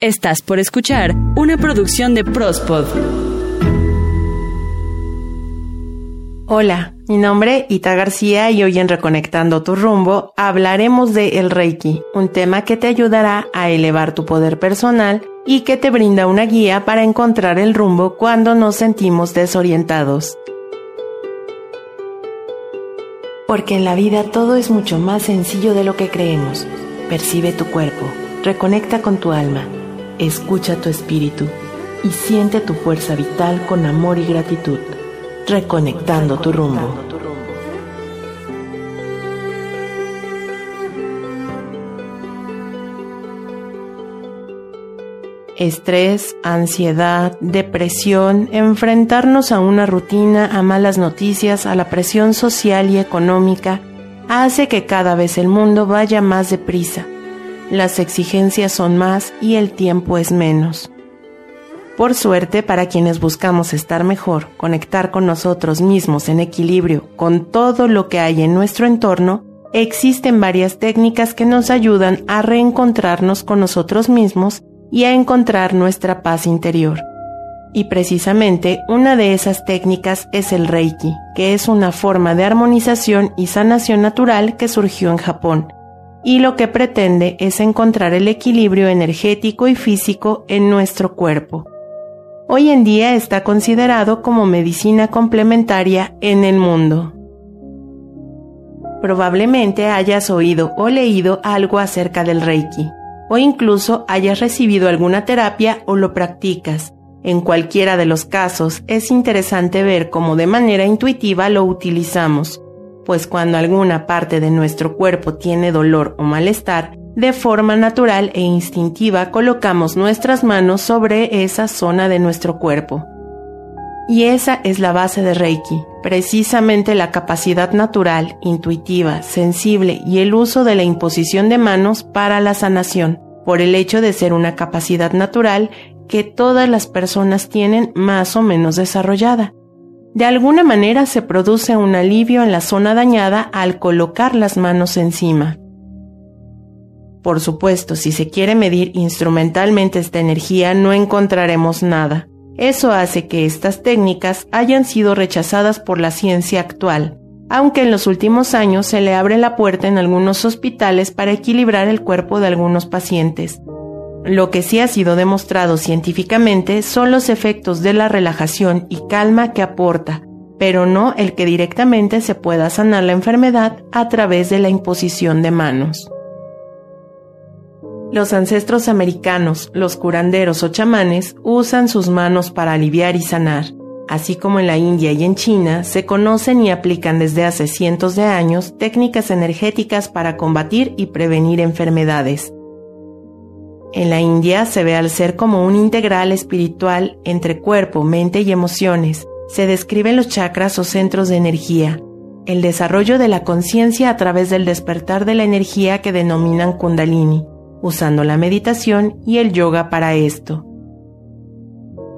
Estás por escuchar una producción de Prospod. Hola, mi nombre es Ita García y hoy en Reconectando tu rumbo hablaremos de el Reiki, un tema que te ayudará a elevar tu poder personal y que te brinda una guía para encontrar el rumbo cuando nos sentimos desorientados. Porque en la vida todo es mucho más sencillo de lo que creemos. Percibe tu cuerpo, reconecta con tu alma Escucha tu espíritu y siente tu fuerza vital con amor y gratitud, reconectando tu rumbo. Estrés, ansiedad, depresión, enfrentarnos a una rutina, a malas noticias, a la presión social y económica, hace que cada vez el mundo vaya más deprisa las exigencias son más y el tiempo es menos. Por suerte, para quienes buscamos estar mejor, conectar con nosotros mismos en equilibrio con todo lo que hay en nuestro entorno, existen varias técnicas que nos ayudan a reencontrarnos con nosotros mismos y a encontrar nuestra paz interior. Y precisamente una de esas técnicas es el Reiki, que es una forma de armonización y sanación natural que surgió en Japón y lo que pretende es encontrar el equilibrio energético y físico en nuestro cuerpo. Hoy en día está considerado como medicina complementaria en el mundo. Probablemente hayas oído o leído algo acerca del Reiki, o incluso hayas recibido alguna terapia o lo practicas. En cualquiera de los casos, es interesante ver cómo de manera intuitiva lo utilizamos pues cuando alguna parte de nuestro cuerpo tiene dolor o malestar, de forma natural e instintiva colocamos nuestras manos sobre esa zona de nuestro cuerpo. Y esa es la base de Reiki, precisamente la capacidad natural, intuitiva, sensible y el uso de la imposición de manos para la sanación, por el hecho de ser una capacidad natural que todas las personas tienen más o menos desarrollada. De alguna manera se produce un alivio en la zona dañada al colocar las manos encima. Por supuesto, si se quiere medir instrumentalmente esta energía no encontraremos nada. Eso hace que estas técnicas hayan sido rechazadas por la ciencia actual, aunque en los últimos años se le abre la puerta en algunos hospitales para equilibrar el cuerpo de algunos pacientes, lo que sí ha sido demostrado científicamente son los efectos de la relajación y calma que aporta, pero no el que directamente se pueda sanar la enfermedad a través de la imposición de manos. Los ancestros americanos, los curanderos o chamanes, usan sus manos para aliviar y sanar. Así como en la India y en China, se conocen y aplican desde hace cientos de años técnicas energéticas para combatir y prevenir enfermedades. En la India se ve al ser como un integral espiritual entre cuerpo, mente y emociones. Se describen los chakras o centros de energía, el desarrollo de la conciencia a través del despertar de la energía que denominan kundalini, usando la meditación y el yoga para esto.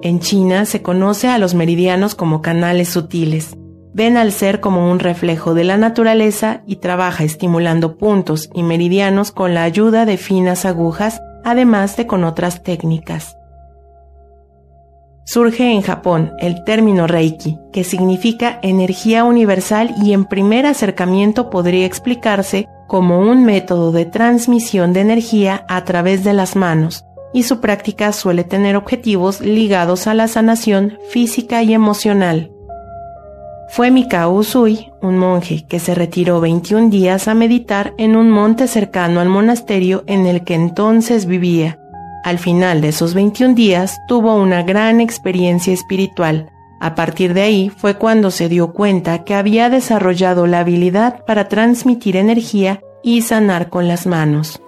En China se conoce a los meridianos como canales sutiles. Ven al ser como un reflejo de la naturaleza y trabaja estimulando puntos y meridianos con la ayuda de finas agujas además de con otras técnicas. Surge en Japón el término Reiki, que significa energía universal y en primer acercamiento podría explicarse como un método de transmisión de energía a través de las manos, y su práctica suele tener objetivos ligados a la sanación física y emocional. Fue Mikao Usui, un monje que se retiró 21 días a meditar en un monte cercano al monasterio en el que entonces vivía. Al final de esos 21 días tuvo una gran experiencia espiritual. A partir de ahí fue cuando se dio cuenta que había desarrollado la habilidad para transmitir energía y sanar con las manos.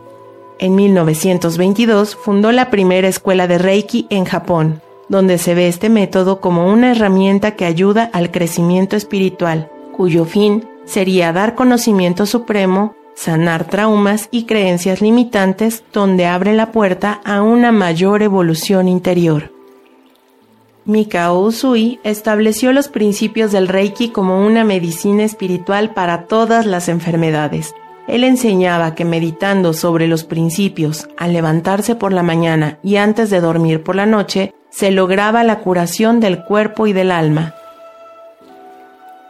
En 1922 fundó la primera escuela de Reiki en Japón, donde se ve este método como una herramienta que ayuda al crecimiento espiritual, cuyo fin sería dar conocimiento supremo, sanar traumas y creencias limitantes, donde abre la puerta a una mayor evolución interior. Mikao Usui estableció los principios del Reiki como una medicina espiritual para todas las enfermedades, Él enseñaba que meditando sobre los principios al levantarse por la mañana y antes de dormir por la noche, se lograba la curación del cuerpo y del alma.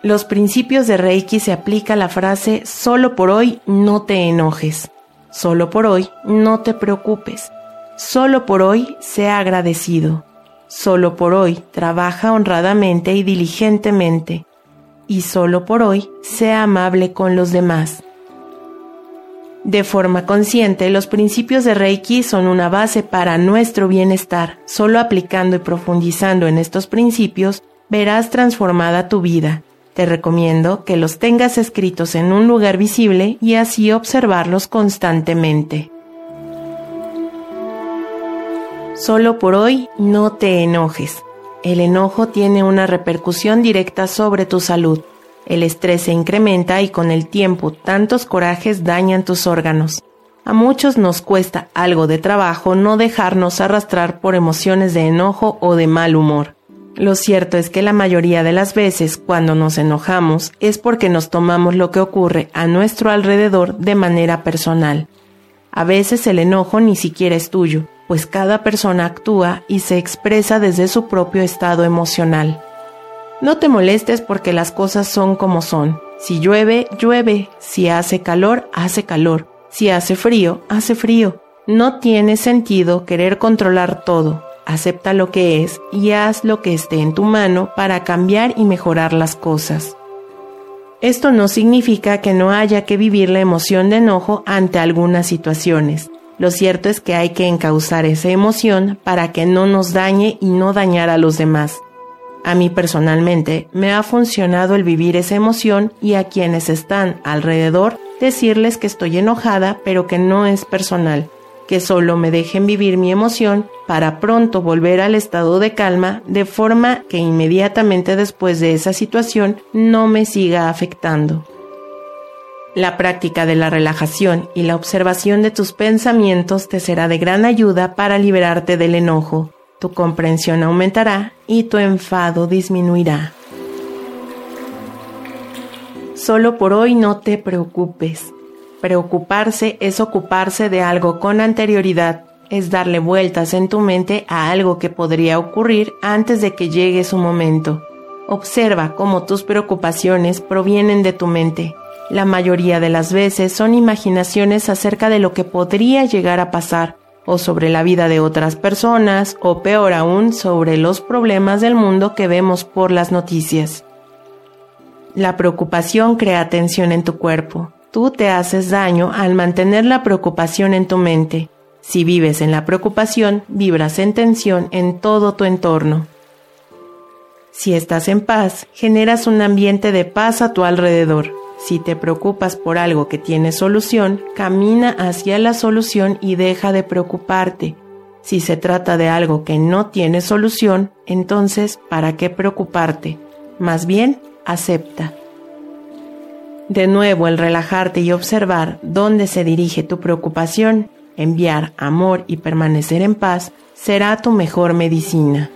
Los principios de Reiki se aplica la frase solo por hoy no te enojes, solo por hoy no te preocupes, solo por hoy sea agradecido, solo por hoy trabaja honradamente y diligentemente, y solo por hoy sea amable con los demás. De forma consciente, los principios de Reiki son una base para nuestro bienestar. Solo aplicando y profundizando en estos principios, verás transformada tu vida. Te recomiendo que los tengas escritos en un lugar visible y así observarlos constantemente. Solo por hoy no te enojes. El enojo tiene una repercusión directa sobre tu salud. El estrés se incrementa y con el tiempo tantos corajes dañan tus órganos. A muchos nos cuesta algo de trabajo no dejarnos arrastrar por emociones de enojo o de mal humor. Lo cierto es que la mayoría de las veces cuando nos enojamos es porque nos tomamos lo que ocurre a nuestro alrededor de manera personal. A veces el enojo ni siquiera es tuyo, pues cada persona actúa y se expresa desde su propio estado emocional. No te molestes porque las cosas son como son. Si llueve, llueve. Si hace calor, hace calor. Si hace frío, hace frío. No tiene sentido querer controlar todo. Acepta lo que es y haz lo que esté en tu mano para cambiar y mejorar las cosas. Esto no significa que no haya que vivir la emoción de enojo ante algunas situaciones. Lo cierto es que hay que encauzar esa emoción para que no nos dañe y no dañar a los demás. A mí personalmente me ha funcionado el vivir esa emoción y a quienes están alrededor decirles que estoy enojada pero que no es personal, que solo me dejen vivir mi emoción para pronto volver al estado de calma de forma que inmediatamente después de esa situación no me siga afectando. La práctica de la relajación y la observación de tus pensamientos te será de gran ayuda para liberarte del enojo tu comprensión aumentará y tu enfado disminuirá. Solo por hoy no te preocupes. Preocuparse es ocuparse de algo con anterioridad, es darle vueltas en tu mente a algo que podría ocurrir antes de que llegue su momento. Observa cómo tus preocupaciones provienen de tu mente. La mayoría de las veces son imaginaciones acerca de lo que podría llegar a pasar o sobre la vida de otras personas, o peor aún, sobre los problemas del mundo que vemos por las noticias. La preocupación crea tensión en tu cuerpo. Tú te haces daño al mantener la preocupación en tu mente. Si vives en la preocupación, vibras en tensión en todo tu entorno. Si estás en paz, generas un ambiente de paz a tu alrededor. Si te preocupas por algo que tiene solución, camina hacia la solución y deja de preocuparte. Si se trata de algo que no tiene solución, entonces, ¿para qué preocuparte? Más bien, acepta. De nuevo, el relajarte y observar dónde se dirige tu preocupación, enviar amor y permanecer en paz, será tu mejor medicina.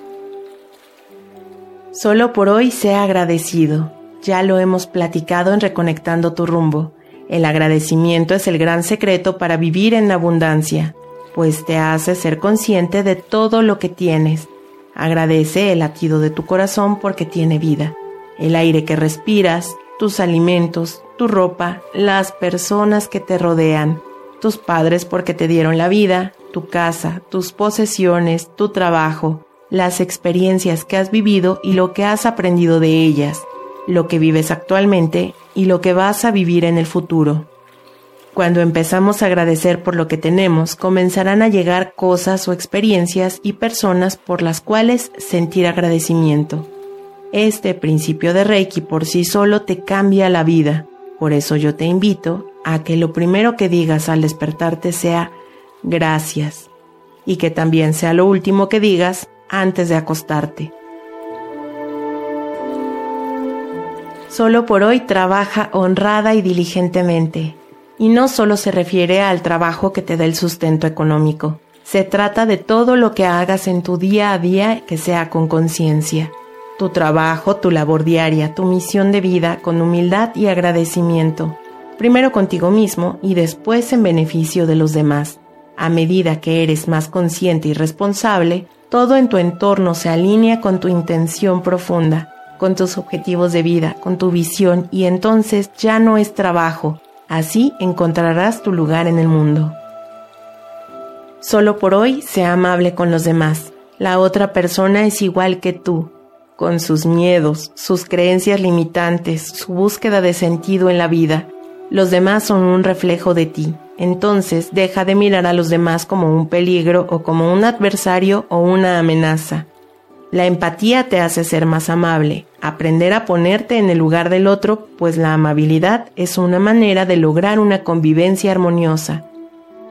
Solo por hoy sea agradecido. Ya lo hemos platicado en Reconectando tu rumbo. El agradecimiento es el gran secreto para vivir en abundancia, pues te hace ser consciente de todo lo que tienes. Agradece el latido de tu corazón porque tiene vida, el aire que respiras, tus alimentos, tu ropa, las personas que te rodean, tus padres porque te dieron la vida, tu casa, tus posesiones, tu trabajo, las experiencias que has vivido y lo que has aprendido de ellas lo que vives actualmente y lo que vas a vivir en el futuro. Cuando empezamos a agradecer por lo que tenemos, comenzarán a llegar cosas o experiencias y personas por las cuales sentir agradecimiento. Este principio de Reiki por sí solo te cambia la vida. Por eso yo te invito a que lo primero que digas al despertarte sea gracias y que también sea lo último que digas antes de acostarte. Solo por hoy trabaja honrada y diligentemente. Y no solo se refiere al trabajo que te da el sustento económico, se trata de todo lo que hagas en tu día a día que sea con conciencia. Tu trabajo, tu labor diaria, tu misión de vida con humildad y agradecimiento. primero contigo mismo y después en beneficio de los demás. A medida que eres más consciente y responsable, todo en tu entorno se alinea con tu intención profunda, con tus objetivos de vida, con tu visión y entonces ya no es trabajo. Así encontrarás tu lugar en el mundo. Solo por hoy, sea amable con los demás. La otra persona es igual que tú, con sus miedos, sus creencias limitantes, su búsqueda de sentido en la vida. Los demás son un reflejo de ti. Entonces deja de mirar a los demás como un peligro o como un adversario o una amenaza. La empatía te hace ser más amable, aprender a ponerte en el lugar del otro, pues la amabilidad es una manera de lograr una convivencia armoniosa.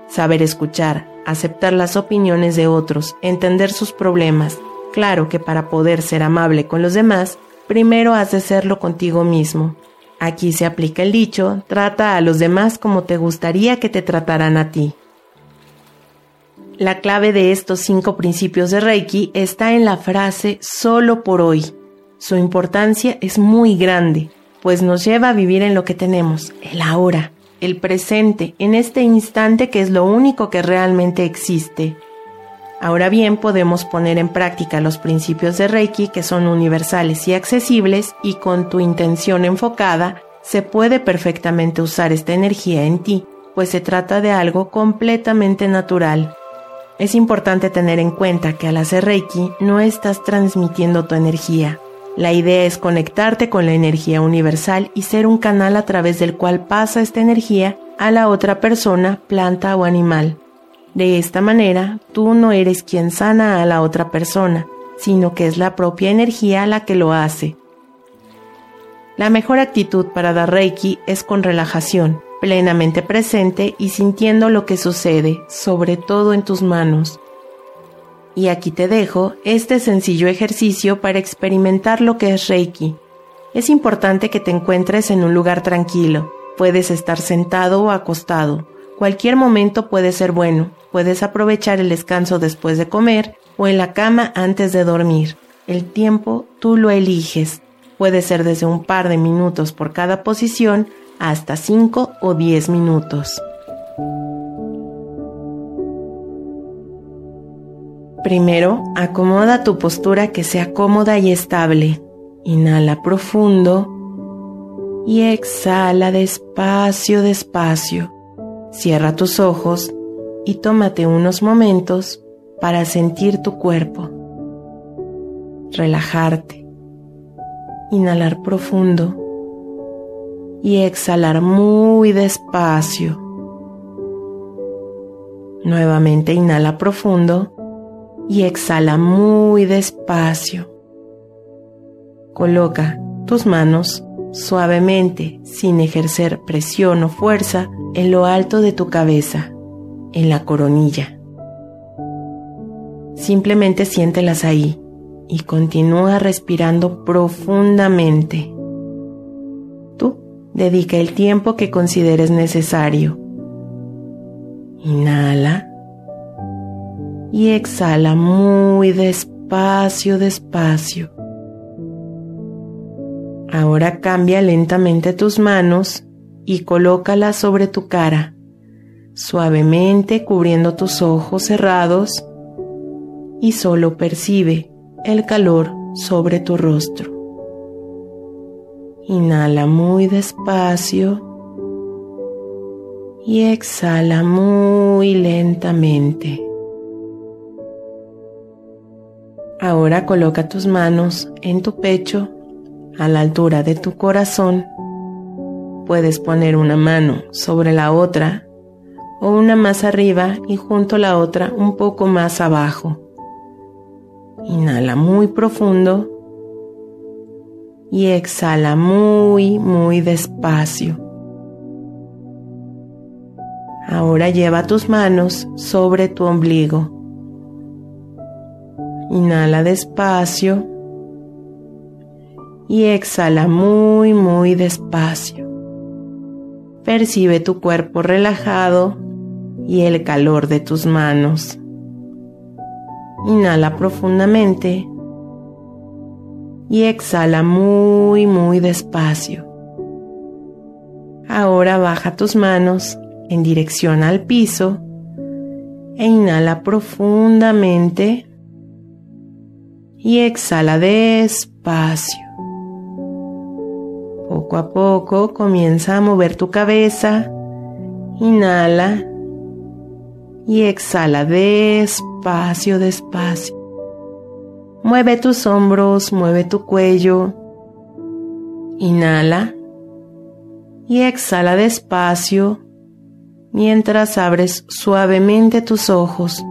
Saber escuchar, aceptar las opiniones de otros, entender sus problemas. Claro que para poder ser amable con los demás, primero has de serlo contigo mismo. Aquí se aplica el dicho, trata a los demás como te gustaría que te trataran a ti. La clave de estos cinco principios de Reiki está en la frase solo por hoy. Su importancia es muy grande, pues nos lleva a vivir en lo que tenemos, el ahora el presente, en este instante que es lo único que realmente existe. Ahora bien, podemos poner en práctica los principios de Reiki que son universales y accesibles y con tu intención enfocada se puede perfectamente usar esta energía en ti, pues se trata de algo completamente natural. Es importante tener en cuenta que al hacer Reiki no estás transmitiendo tu energía, la idea es conectarte con la energía universal y ser un canal a través del cual pasa esta energía a la otra persona, planta o animal. De esta manera, tú no eres quien sana a la otra persona, sino que es la propia energía la que lo hace. La mejor actitud para dar Reiki es con relajación, plenamente presente y sintiendo lo que sucede, sobre todo en tus manos. Y aquí te dejo este sencillo ejercicio para experimentar lo que es Reiki. Es importante que te encuentres en un lugar tranquilo. Puedes estar sentado o acostado. Cualquier momento puede ser bueno. Puedes aprovechar el descanso después de comer o en la cama antes de dormir. El tiempo tú lo eliges. Puede ser desde un par de minutos por cada posición hasta 5 o 10 minutos. Primero, acomoda tu postura que sea cómoda y estable. Inhala profundo y exhala despacio, despacio. Cierra tus ojos y tómate unos momentos para sentir tu cuerpo. Relajarte. Inhalar profundo y exhalar muy despacio. Nuevamente inhala profundo y exhala muy despacio. Coloca tus manos suavemente, sin ejercer presión o fuerza, en lo alto de tu cabeza, en la coronilla. Simplemente siéntelas ahí y continúa respirando profundamente. Dedica el tiempo que consideres necesario. Inhala y exhala muy despacio, despacio. Ahora cambia lentamente tus manos y colócalas sobre tu cara, suavemente cubriendo tus ojos cerrados y solo percibe el calor sobre tu rostro. Inhala muy despacio y exhala muy lentamente. Ahora coloca tus manos en tu pecho a la altura de tu corazón. Puedes poner una mano sobre la otra o una más arriba y junto a la otra un poco más abajo. Inhala muy profundo y exhala muy, muy despacio. Ahora lleva tus manos sobre tu ombligo Inhala despacio y exhala muy, muy despacio. Percibe tu cuerpo relajado y el calor de tus manos. Inhala profundamente y exhala muy, muy despacio. Ahora baja tus manos en dirección al piso e inhala profundamente y exhala despacio. Poco a poco comienza a mover tu cabeza, inhala y exhala despacio, despacio. Mueve tus hombros, mueve tu cuello, inhala y exhala despacio mientras abres suavemente tus ojos.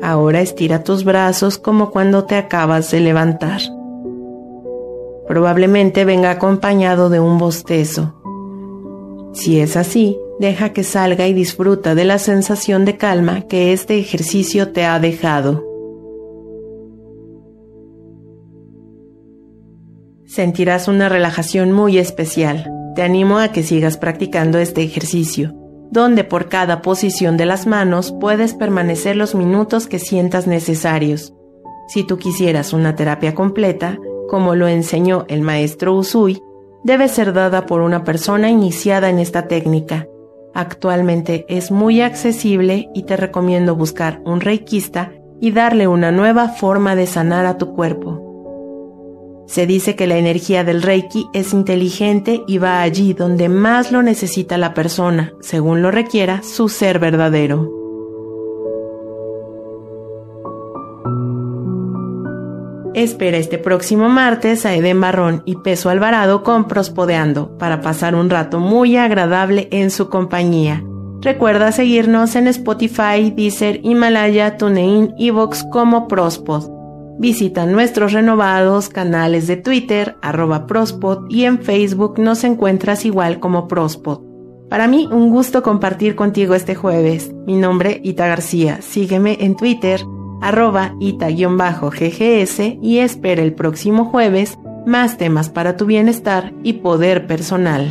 Ahora estira tus brazos como cuando te acabas de levantar. Probablemente venga acompañado de un bostezo. Si es así, deja que salga y disfruta de la sensación de calma que este ejercicio te ha dejado. Sentirás una relajación muy especial. Te animo a que sigas practicando este ejercicio donde por cada posición de las manos puedes permanecer los minutos que sientas necesarios. Si tú quisieras una terapia completa, como lo enseñó el maestro Usui, debe ser dada por una persona iniciada en esta técnica. Actualmente es muy accesible y te recomiendo buscar un reikista y darle una nueva forma de sanar a tu cuerpo. Se dice que la energía del Reiki es inteligente y va allí donde más lo necesita la persona, según lo requiera su ser verdadero. Espera este próximo martes a Eden Barrón y Peso Alvarado con Prospodeando para pasar un rato muy agradable en su compañía. Recuerda seguirnos en Spotify, Deezer, Himalaya, TuneIn y Vox como Prospod. Visita nuestros renovados canales de Twitter, arroba Prospod, y en Facebook nos encuentras igual como Prospod. Para mí, un gusto compartir contigo este jueves. Mi nombre, Ita García. Sígueme en Twitter, arroba Ita-GGS y espera el próximo jueves más temas para tu bienestar y poder personal.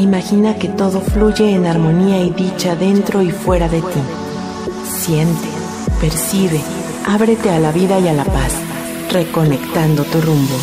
Imagina que todo fluye en armonía y dicha dentro y fuera de ti. Siente, percibe, ábrete a la vida y a la paz, reconectando tu rumbo.